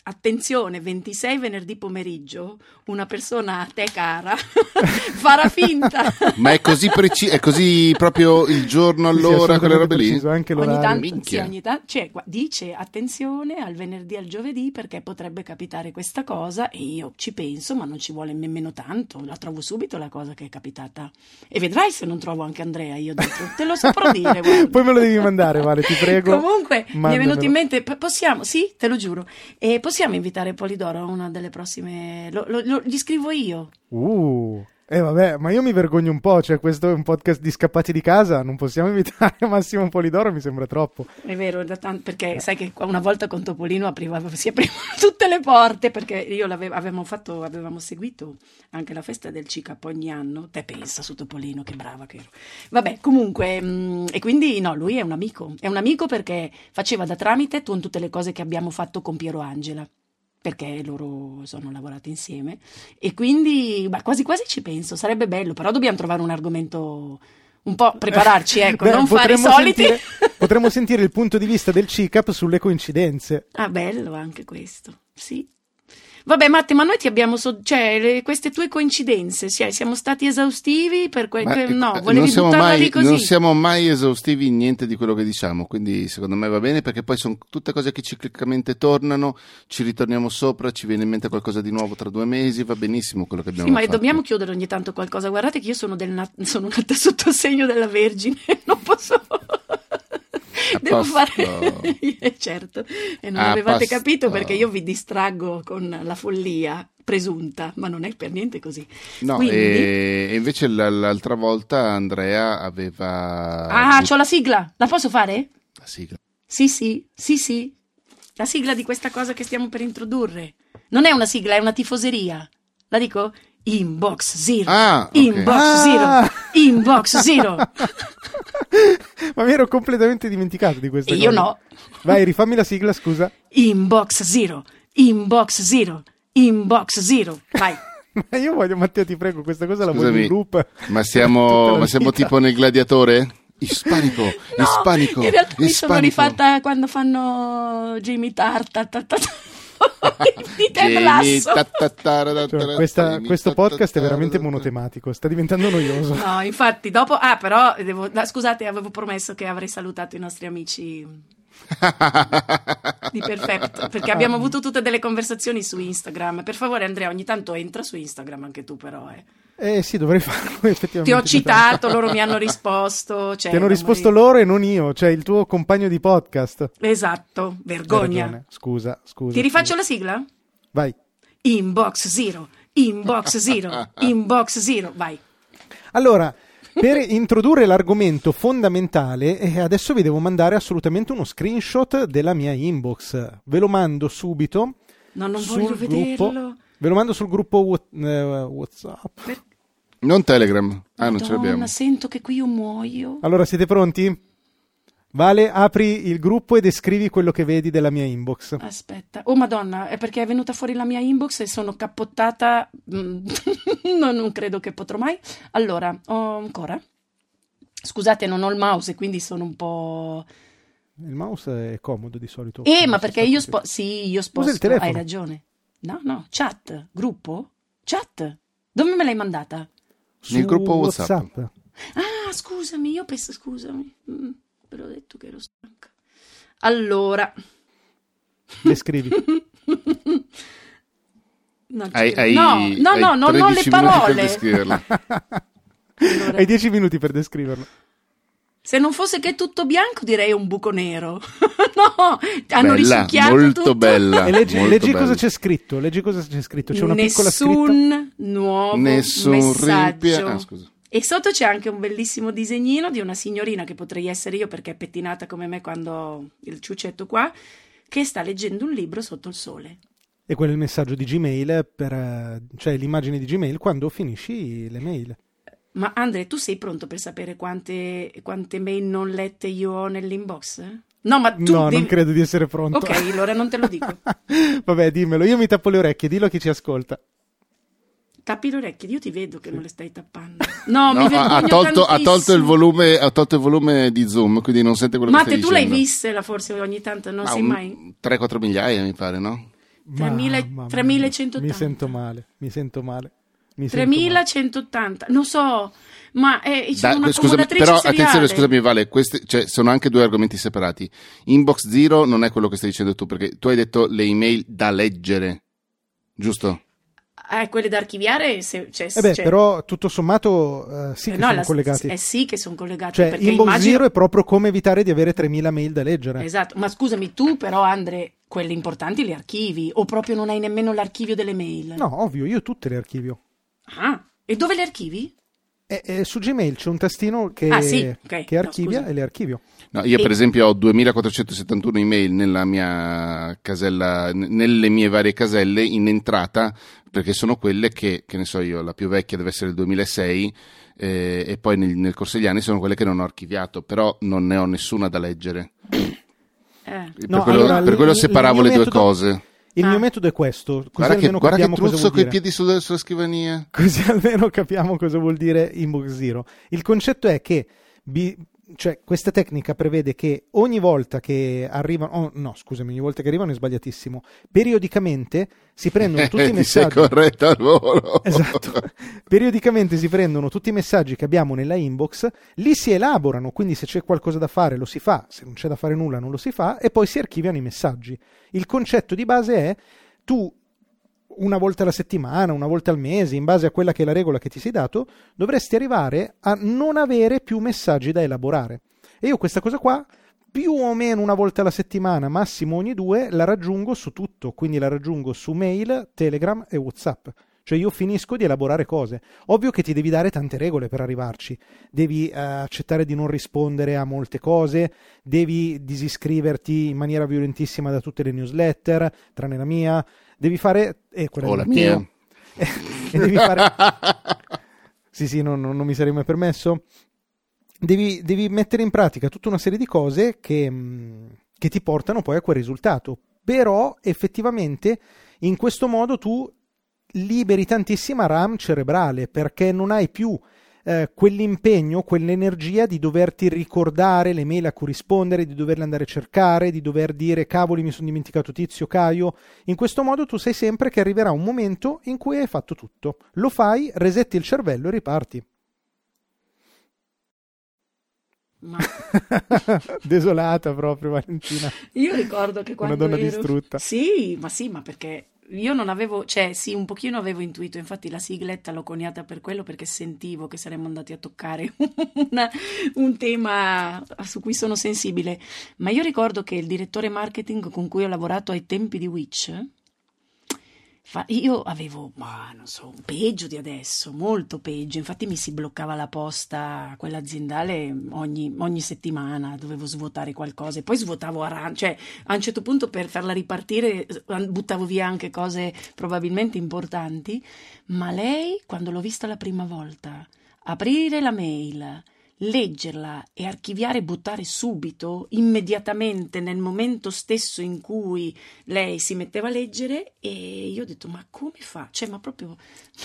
Attenzione, 26 venerdì pomeriggio, una persona a te cara farà finta. Ma è così preciso, è così proprio il giorno, Sì, sì, all'ora, quelle robe lì? anche Ogni tanto, sì, ogni tanto cioè, dice attenzione al venerdì al giovedì perché potrebbe capitare questa cosa e io ci penso, ma non ci vuole nemmeno tanto, la trovo subito la cosa che è capitata. E vedrai se non trovo anche Andrea io dentro, te lo saprò dire. guarda. Poi me lo devi mandare, Vale, ti prego. Comunque mi è Mandamelo. venuto in mente, possiamo, sì, te lo giuro, e possiamo invitare Polidoro a una delle prossime, lo- lo- lo- gli scrivo io. Uh, eh vabbè, ma io mi vergogno un po', cioè questo è un podcast di scappati di casa, non possiamo invitare Massimo Polidoro, mi sembra troppo. È vero, da tan- perché sai che una volta con Topolino apriva, si aprivano tutte le porte perché io avevamo, fatto, avevamo seguito anche la festa del CICAP ogni anno. Te pensa su Topolino, che brava che ero. Vabbè, comunque, mh, e quindi no, lui è un amico. È un amico perché faceva da tramite con tutte le cose che abbiamo fatto con Piero Angela. Perché loro sono lavorati insieme e quindi quasi quasi ci penso, sarebbe bello, però dobbiamo trovare un argomento un po' prepararci, ecco, Beh, non fare i soliti. sentire- potremmo sentire il punto di vista del CICAP sulle coincidenze. Ah, bello anche questo, sì. Vabbè, Matte, ma noi ti abbiamo. So- cioè, le- queste tue coincidenze, cioè, siamo stati esaustivi per que- Ma, eh, no, volevi non, mai, così. non siamo mai esaustivi in niente di quello che diciamo, quindi secondo me va bene perché poi sono tutte cose che ciclicamente tornano, ci ritorniamo sopra, ci viene in mente qualcosa di nuovo tra due mesi, va benissimo quello che abbiamo Sì, ma fatto. dobbiamo chiudere ogni tanto qualcosa. Guardate che io sono, del nat- sono nata sotto il segno della Vergine, non posso. Devo fare. Eh, certo, e non A avevate posto. capito perché io vi distraggo con la follia presunta, ma non è per niente così. No, Quindi- e, invece l'altra volta Andrea aveva... Ah, c'ho la sigla, la posso fare? la sigla. Sì, sì, sì, sì. La sigla di questa cosa che stiamo per introdurre. Non è una sigla, è una tifoseria. La dico? Inbox Zero. Ah, ok. Inbox Ah! Zero. Inbox Zero. Ma mi ero completamente dimenticato di questa E io cosa. no. Vai, rifammi la sigla, scusa. Inbox Zero. Inbox Zero. Inbox Zero. Vai. Ma io voglio, Matteo, ti prego, questa cosa la voglio Scusami, in loop. ma siamo, ma siamo tipo nel gladiatore? Ispanico, No, ispanico, in realtà mi sono ispanico. rifatta quando fanno Jimmy Tart. ta, ta, ta, ta. di Ted Jamie, Lasso. ta, ta, ta, ra, ra, Cioè, questa- Jamie, questo ta, ta, podcast è veramente ra, ra. monotematico, sta diventando noioso. No, infatti, dopo. Ah, però, devo... scusate, avevo promesso che avrei salutato i nostri amici di Perfetto, perché abbiamo avuto tutte delle conversazioni su Instagram. Per favore, Andrea, ogni tanto entra su Instagram anche tu, però. eh. Eh sì, dovrei farlo effettivamente. Ti ho citato, loro mi hanno risposto. Cioè, Ti hanno risposto morire. loro e non io, cioè il tuo compagno di podcast. Esatto, vergogna. Scusa, scusa. Ti rifaccio scusa. la sigla? Vai. Inbox Zero, Inbox Zero, Inbox Zero, vai. Allora, per introdurre l'argomento fondamentale, eh, adesso vi devo mandare assolutamente uno screenshot della mia inbox. Ve lo mando subito. No, non voglio gruppo. vederlo. Ve lo mando sul gruppo eh, WhatsApp. Per- Non Telegram. Ah, non ce Madonna, l'abbiamo. sento che qui io muoio. Allora, siete pronti? Vale, apri il gruppo e descrivi quello che vedi della mia inbox. Aspetta, oh madonna, è perché è venuta fuori la mia inbox e sono cappottata. Mm, no, non credo che potrò mai. Allora, ho ancora. Scusate, non ho il mouse e quindi sono un po'. Il mouse è comodo di solito. Eh, ma perché io così. spo- Sì, io sposto. il telefono. Hai ragione. No, no, chat, gruppo? Chat. Dove me l'hai mandata? Nel gruppo WhatsApp. Ah, scusami, io penso, scusami. Mm, ve l'ho detto che ero stanca. Allora. Descrivi. No, ci Hai, credo. hai, no, no, hai no, non ho le 13 minuti per parole. Hai dieci minuti per descriverlo. Se non fosse che è tutto bianco, direi un buco nero. no, hanno Bella, risucchiato molto tutto. bella. E leggi, molto leggi bello. cosa c'è scritto. Leggi cosa c'è scritto. C'è una piccola scritta. Nessun nuovo Nessun messaggio. rimpia- ah, scusa. E sotto c'è anche un bellissimo disegnino di una signorina che potrei essere io perché è pettinata come me quando ho il ciuccetto qua, che sta leggendo un libro sotto il sole. E quello è il messaggio di Gmail, per, eh, cioè l'immagine di Gmail quando finisci le mail. Ma Andre, tu sei pronto per sapere quante, quante mail non lette io ho nell'inbox? No, ma tu no, devi- non credo di essere pronto. Ok, allora non te lo dico. Vabbè, dimmelo. Io mi tappo le orecchie, dillo a chi ci ascolta. Tappi le orecchie, io ti vedo che non le stai tappando. No, No, mi ha, tolto, ha tolto il volume, ha tolto il volume di Zoom, quindi non sente quello Ma che te stai tu l'hai dicendo. vista forse ogni tanto, non Ma sei un- mai... 3-4 migliaia mi pare, no? 3000 Mamma mia, 3180. Mi sento male, mi sento male. Mi sento male. 3180, non so, ma è Da- sono scusami, però seriale. attenzione, scusami Vale, questi, cioè, sono anche due argomenti separati. Inbox Zero non è quello che stai dicendo tu, perché tu hai detto le email da leggere, giusto? Eh, quelle da archiviare, se, cioè, Eh beh, cioè- però tutto sommato eh, sì che no, sono la- collegati. Eh sì che sono collegati, cioè, perché inbox immagino... zero è proprio come evitare di avere 3000 mail da leggere. Esatto, ma scusami, tu però Andre, quelle importanti le archivi o proprio non hai nemmeno l'archivio delle mail? No, ovvio, io tutte le archivio. Ah, e dove le archivi? E, e su Gmail c'è un tastino che, Ah, sì, ok, che no, archivia scusa. e le archivio. No, io E- per esempio ho 2471 email nella mia casella, nelle mie varie caselle in entrata, perché sono quelle che, che ne so io, la più vecchia deve essere il 2006 eh, e poi nel, nel corso degli anni sono quelle che non ho archiviato, però non ne ho nessuna da leggere. Eh. Per No, quello, allora, per quello separavo le due metodo- cose. Il Ah. mio metodo è questo, così Guarda che, almeno guarda che capiamo cosa truzzo vuol coi dire. piedi sulla, sulla scrivania. Così almeno capiamo cosa vuol dire inbox zero. Il concetto è che bi- cioè, questa tecnica prevede che ogni volta che arrivano, oh, no, scusami, ogni volta che arrivano è sbagliatissimo. Periodicamente si prendono tutti i messaggi. Esatto. Periodicamente si prendono tutti i messaggi che abbiamo nella inbox, li si elaborano, quindi se c'è qualcosa da fare lo si fa, se non c'è da fare nulla non lo si fa, e poi si archiviano i messaggi. Il concetto di base è tu una volta alla settimana, una volta al mese, in base a quella che è la regola che ti sei dato, dovresti arrivare a non avere più messaggi da elaborare. E io questa cosa qua, più o meno una volta alla settimana, massimo ogni due, la raggiungo su tutto, quindi la raggiungo su mail, Telegram e WhatsApp. Cioè io finisco di elaborare cose. Ovvio che ti devi dare tante regole per arrivarci. Devi uh, accettare di non rispondere a molte cose, devi disiscriverti in maniera violentissima da tutte le newsletter, tranne la mia, devi fare... Eh, quella oh, mia. e devi fare... sì, sì, non, non, non mi sarei mai permesso. Devi, devi, mettere in pratica tutta una serie di cose che, mm, che ti portano poi a quel risultato. Però effettivamente in questo modo tu liberi tantissima RAM cerebrale perché non hai più eh, quell'impegno, quell'energia di doverti ricordare le mail a cui rispondere, di doverle andare a cercare, di dover dire cavoli mi sono dimenticato Tizio, Caio. In questo modo tu sai sempre che arriverà un momento in cui hai fatto tutto. Lo fai, resetti il cervello e riparti. Ma... Desolata proprio Valentina. Io ricordo che quando una donna ero... distrutta. Sì, ma sì, ma perché io non avevo, cioè sì, un pochino avevo intuito, infatti la sigletta l'ho coniata per quello perché sentivo che saremmo andati a toccare una, un tema su cui sono sensibile, ma io ricordo che il direttore marketing con cui ho lavorato ai tempi di Witch, io avevo, ma non so, peggio di adesso, molto peggio. Infatti mi si bloccava la posta, quella aziendale, ogni, ogni settimana dovevo svuotare qualcosa e poi svuotavo a ran- cioè a un certo punto per farla ripartire buttavo via anche cose probabilmente importanti. Ma lei, quando l'ho vista la prima volta, aprire la mail leggerla e archiviare e buttare subito, immediatamente, nel momento stesso in cui lei si metteva a leggere e io ho detto ma come fa? Cioè ma proprio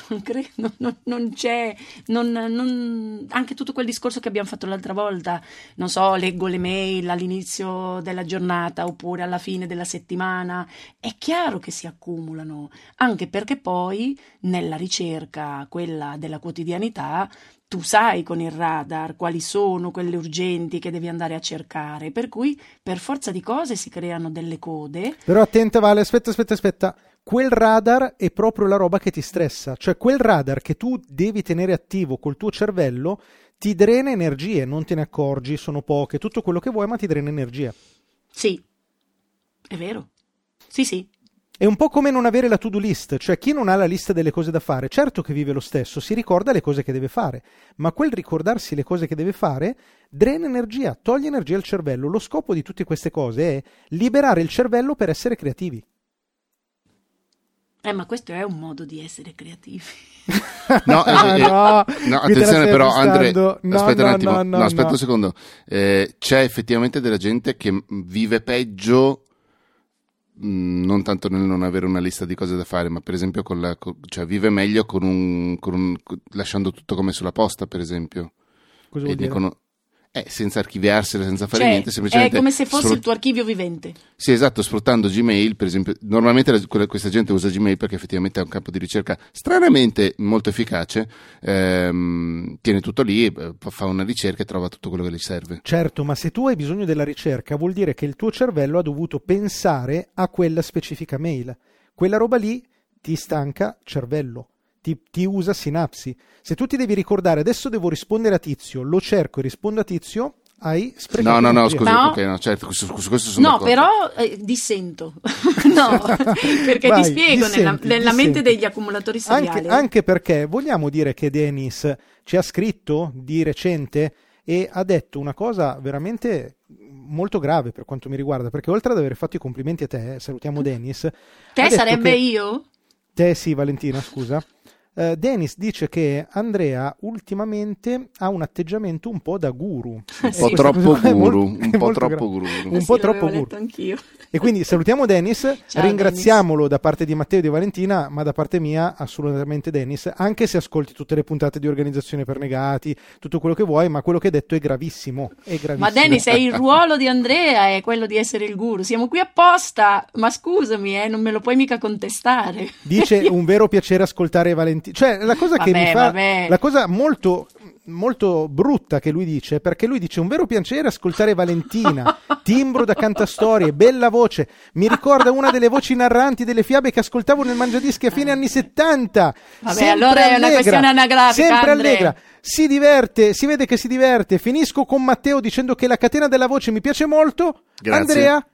non credo, non, non c'è, non, non, anche tutto quel discorso che abbiamo fatto l'altra volta, non so, leggo le mail all'inizio della giornata oppure alla fine della settimana, è chiaro che si accumulano, anche perché poi nella ricerca, quella della quotidianità, tu sai con il radar quali sono quelle urgenti che devi andare a cercare, per cui per forza di cose si creano delle code. Però attenta Vale, aspetta, aspetta, aspetta. Quel radar è proprio la roba che ti stressa, cioè quel radar che tu devi tenere attivo col tuo cervello ti drena energie, non te ne accorgi, sono poche, tutto quello che vuoi, ma ti drena energia. Sì, è vero. Sì, sì, è un po' come non avere la to-do list, cioè chi non ha la lista delle cose da fare, certo che vive lo stesso, si ricorda le cose che deve fare, ma quel ricordarsi le cose che deve fare drena energia, toglie energia al cervello. Lo scopo di tutte queste cose è liberare il cervello per essere creativi. Eh, ma questo è un modo di essere creativi. no, eh, eh, no, no attenzione però, Andre, no, aspetta un attimo, no, aspetta un secondo. Eh, c'è effettivamente della gente che vive peggio non tanto nel non avere una lista di cose da fare, ma per esempio con la, con, cioè vive meglio con un, con un, lasciando tutto come sulla posta, per esempio. Cosa vuol dire? Dicono, eh, senza archiviarsela, senza fare cioè, niente, semplicemente... È come se fosse sfrutt- il tuo archivio vivente. Sì, esatto, sfruttando Gmail, per esempio. Normalmente la, questa gente usa Gmail perché effettivamente è un campo di ricerca stranamente molto efficace, ehm, tiene tutto lì, eh, fa una ricerca e trova tutto quello che gli serve. Certo, ma se tu hai bisogno della ricerca vuol dire che il tuo cervello ha dovuto pensare a quella specifica mail. Quella roba lì ti stanca cervello ti, ti, usa sinapsi. Se tu ti devi ricordare adesso devo rispondere a Tizio, lo cerco e rispondo a Tizio, hai sprecato. No, no, no, scusa, no. Okay, no, certo, su, su, questo sono No, però eh, dissento. no, perché Vai, ti spiego, dissenti, nella, nella mente degli accumulatori seriali. Anche, anche perché vogliamo dire che Dennis ci ha scritto di recente e ha detto una cosa veramente molto grave per quanto mi riguarda, perché oltre ad aver fatto i complimenti a te, salutiamo Dennis. Te sarebbe io? Te sì, Valentina, scusa eh, Dennis dice che Andrea ultimamente ha un atteggiamento un po' da guru. Un E po' troppo guru, molto- un po' troppo guru. Un Sì, po' troppo guru. anch'io. E quindi salutiamo Dennis, Ciao, ringraziamolo da parte di Matteo e di Valentina, ma da parte mia assolutamente Dennis, anche se ascolti tutte le puntate di organizzazione per negati, tutto quello che vuoi, ma quello che hai detto è gravissimo. È gravissimo. Ma Dennis, è il ruolo di Andrea, è quello di essere il guru. Siamo qui apposta, ma scusami, eh, non me lo puoi mica contestare. Dice un vero piacere ascoltare Valentina. Cioè, la cosa che Vabbè, mi fa. vabbè. La cosa molto, molto brutta che lui dice, perché lui dice un vero piacere ascoltare Valentina, timbro da cantastorie, bella voce. Mi ricorda una delle voci narranti delle fiabe che ascoltavo nel Mangiadischi a fine anni 70. Vabbè, Sempre allora è una allegra, questione anagrafica, Sempre Andre. allegra. Si diverte, si vede che si diverte. Finisco con Matteo dicendo che la catena della voce mi piace molto. Grazie. Andrea,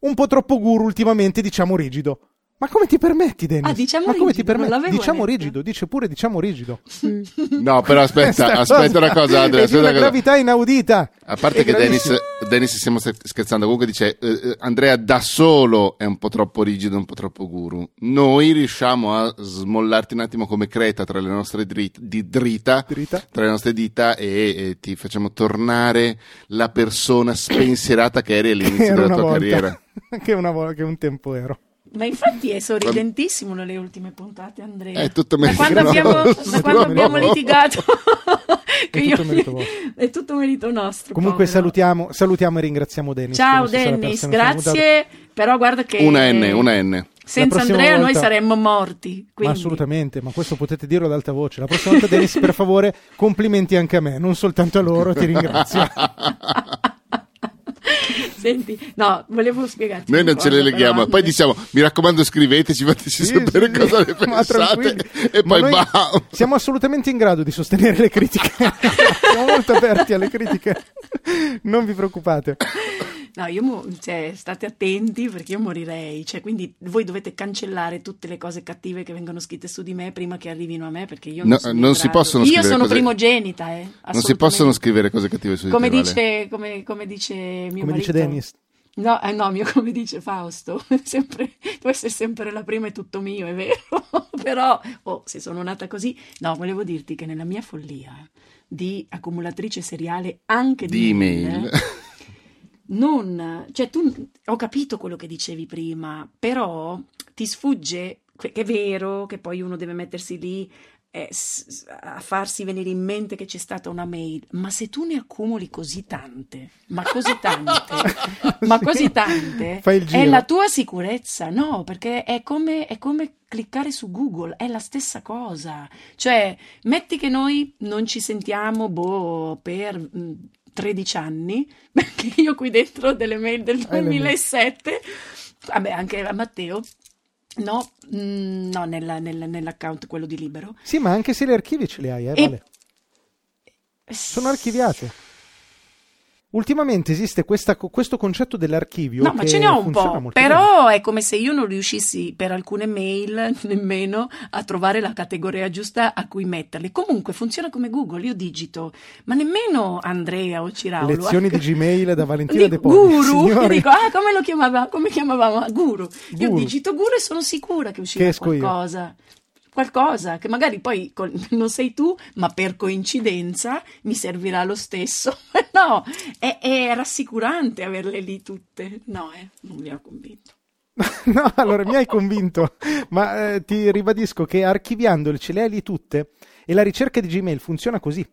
un po' troppo guru ultimamente, diciamo rigido. Ma come ti permetti, Dennis? Ah, diciamo Ma come rigido, ti permetti? Diciamo letto. rigido, dice pure diciamo rigido. No, però aspetta, aspetta una cosa, Andrea, aspetta una cosa. gravità inaudita. A parte È che Dennis, gravissimo. Dennis stiamo scherzando, comunque dice eh, eh, Andrea da solo è un po' troppo rigido, un po' troppo guru. Noi riusciamo a smollarti un attimo come creta tra le nostre drit- di drita, Drita. tra le nostre dita e, e ti facciamo tornare la persona spensierata che eri all'inizio della tua volta. carriera. che, una volta, che un tempo ero. Ma infatti è sorridentissimo nelle ultime puntate, Andrea. È tutto da merito quando abbiamo, da quando abbiamo litigato. È io- tutto merito vostro. è tutto merito nostro. Comunque salutiamo, salutiamo e ringraziamo Dennis. Ciao Dennis, grazie. Però guarda che Una N, una N. senza Andrea noi volta- saremmo morti. puntata. Ma Quindi... assolutamente, ma questo potete dirlo ad alta voce. La prossima volta, Dennis, per favore, complimenti anche a me, non soltanto a loro, ti ringrazio. Senti, no, volevo spiegarti. Noi non ce le leghiamo, però, poi diciamo, mi raccomando scriveteci, fateci Sì, sapere sì, cosa ne pensate e poi bam. Siamo assolutamente in grado di sostenere le critiche. siamo molto aperti alle critiche. Non vi preoccupate. No, io mo- cioè, state attenti perché io morirei. Cioè, quindi voi dovete cancellare tutte le cose cattive che vengono scritte su di me prima che arrivino a me perché io non, No, sono non si possono Io sono cose- primogenita, eh, Non si possono scrivere cose cattive su di Come te, Vale. dice, come, come dice mio Come marito. dice Dennis. No, eh, no, mio, come dice Fausto, sempre, tu essere sempre la prima è tutto mio, è vero, però, oh, se sono nata così, no, volevo dirti che nella mia follia di accumulatrice seriale anche di, Di email. Non, cioè tu, ho capito quello che dicevi prima, però ti sfugge, che è vero che poi uno deve mettersi lì eh, a farsi venire in mente che c'è stata una mail, ma se tu ne accumuli così tante, ma così tante, ma Sì. così tante, è la tua sicurezza, no, perché è come, è come cliccare su Google, è la stessa cosa. Cioè, metti che noi non ci sentiamo, boh, per mh, 13 anni, perché io qui dentro ho delle mail del Hai le mail. 2007, vabbè, anche a Matteo, no, mh, no, nella- nella- nell'account quello di Libero. Sì, ma anche se le archivi ce le hai, eh, E- Vale. Sono archiviate. Ultimamente esiste questa- questo concetto dell'archivio. No, ma ce ne ho un po', molto bene. però è come se io non riuscissi per alcune mail nemmeno a trovare la categoria giusta a cui metterle. Comunque funziona come Google, io digito, ma nemmeno Andrea o Ciraulo. Lezioni di Gmail da Valentina De Poli. Guru, Signori, dico, ah, come lo chiamava, come chiamavamo? Guru. Io Guru. digito Guru e sono sicura che uscirà Che esco io. Qualcosa. Che magari poi col- non sei tu, ma per coincidenza mi servirà lo stesso. no, è, è rassicurante averle lì tutte. No, eh, non mi ha convinto. No, allora mi hai convinto, ma eh, ti ribadisco che archiviandole ce le hai lì tutte e la ricerca di Gmail funziona così.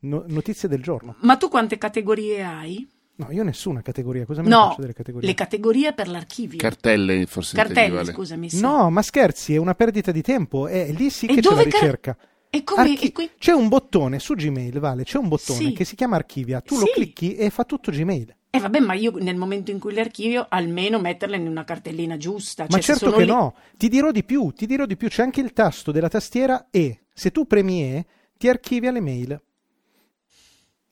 No- notizie del giorno. Ma tu quante categorie hai? No, io nessuna categoria, cosa me ne No, faccio delle categorie? le categorie per l'archivio. Cartelle, forse Cartelle, Vale. scusami. Sì. No, ma scherzi, è una perdita di tempo, è lì sì E che c'è la ricerca. E come? Archi- e qui- C'è un bottone su Gmail, Vale, c'è un bottone Sì. che si chiama archivia, tu lo Sì. clicchi e fa tutto Gmail. Eh vabbè, ma io nel momento in cui le archivio, almeno metterle in una cartellina giusta. Ma Cioè, certo sono che lì- no, ti dirò di più, ti dirò di più, c'è anche il tasto della tastiera E. Se tu premi E, ti archivia le mail.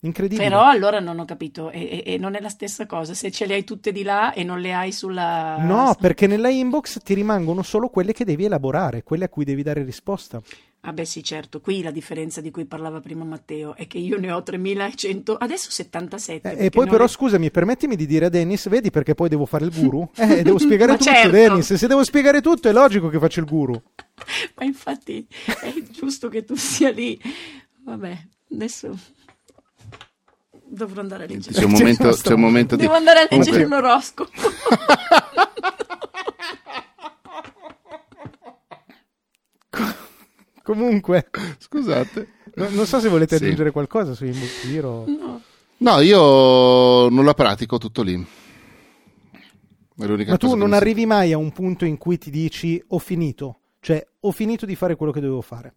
Incredibile. Però allora non ho capito, e, e- e non è la stessa cosa se ce le hai tutte di là e non le hai sulla... No, perché nella inbox ti rimangono solo quelle che devi elaborare, quelle a cui devi dare risposta. Ah beh sì, certo, qui la differenza di cui parlava prima Matteo è che io ne ho 3100, adesso 77. Eh, e poi però le- scusami, permettimi di dire a Dennis, vedi perché poi devo fare il guru? Eh, devo spiegare tutto, certo. Dennis. Se devo spiegare tutto è logico che faccio il guru. Ma infatti è giusto che tu sia lì. Vabbè, adesso dovrò andare a leggere. C'è un momento, c'è un momento di... Devo andare a leggere un oroscopo. Comunque, Scusate. no- non so se volete Sì. aggiungere qualcosa su Zero. No. No, io non la pratico tutto lì. È l'unica Ma tu non arrivi mai a un punto in cui ti dici ho finito, cioè ho finito di fare quello che dovevo fare.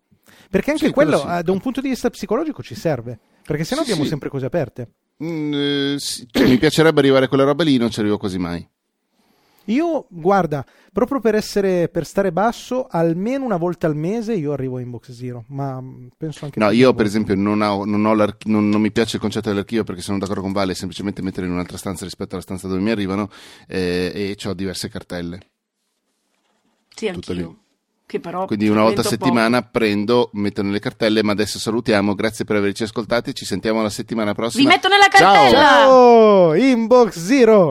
Perché anche Sì, quello quello, sì. eh, da un punto di vista psicologico, ci serve. Perché sennò Sì, abbiamo sì. sempre cose aperte. Mm, eh, sì, cioè, mi piacerebbe arrivare a quella roba lì, non ci arrivo quasi mai. Io, guarda, proprio per essere per stare basso, almeno una volta al mese io arrivo a Inbox Zero. Ma mm, penso anche No, io per esempio non, ho, non, ho non- non mi piace il concetto dell'archivio perché sono d'accordo con Vale, semplicemente metterlo in un'altra stanza rispetto alla stanza dove mi arrivano eh, e ho diverse cartelle. Sì, Tutto anch'io. lì. Che però Quindi una volta a settimana prendo, metto nelle cartelle, ma adesso salutiamo, grazie per averci ascoltati, ci sentiamo la settimana prossima. Vi metto nella Ciao! cartella! Ciao! Inbox Zero!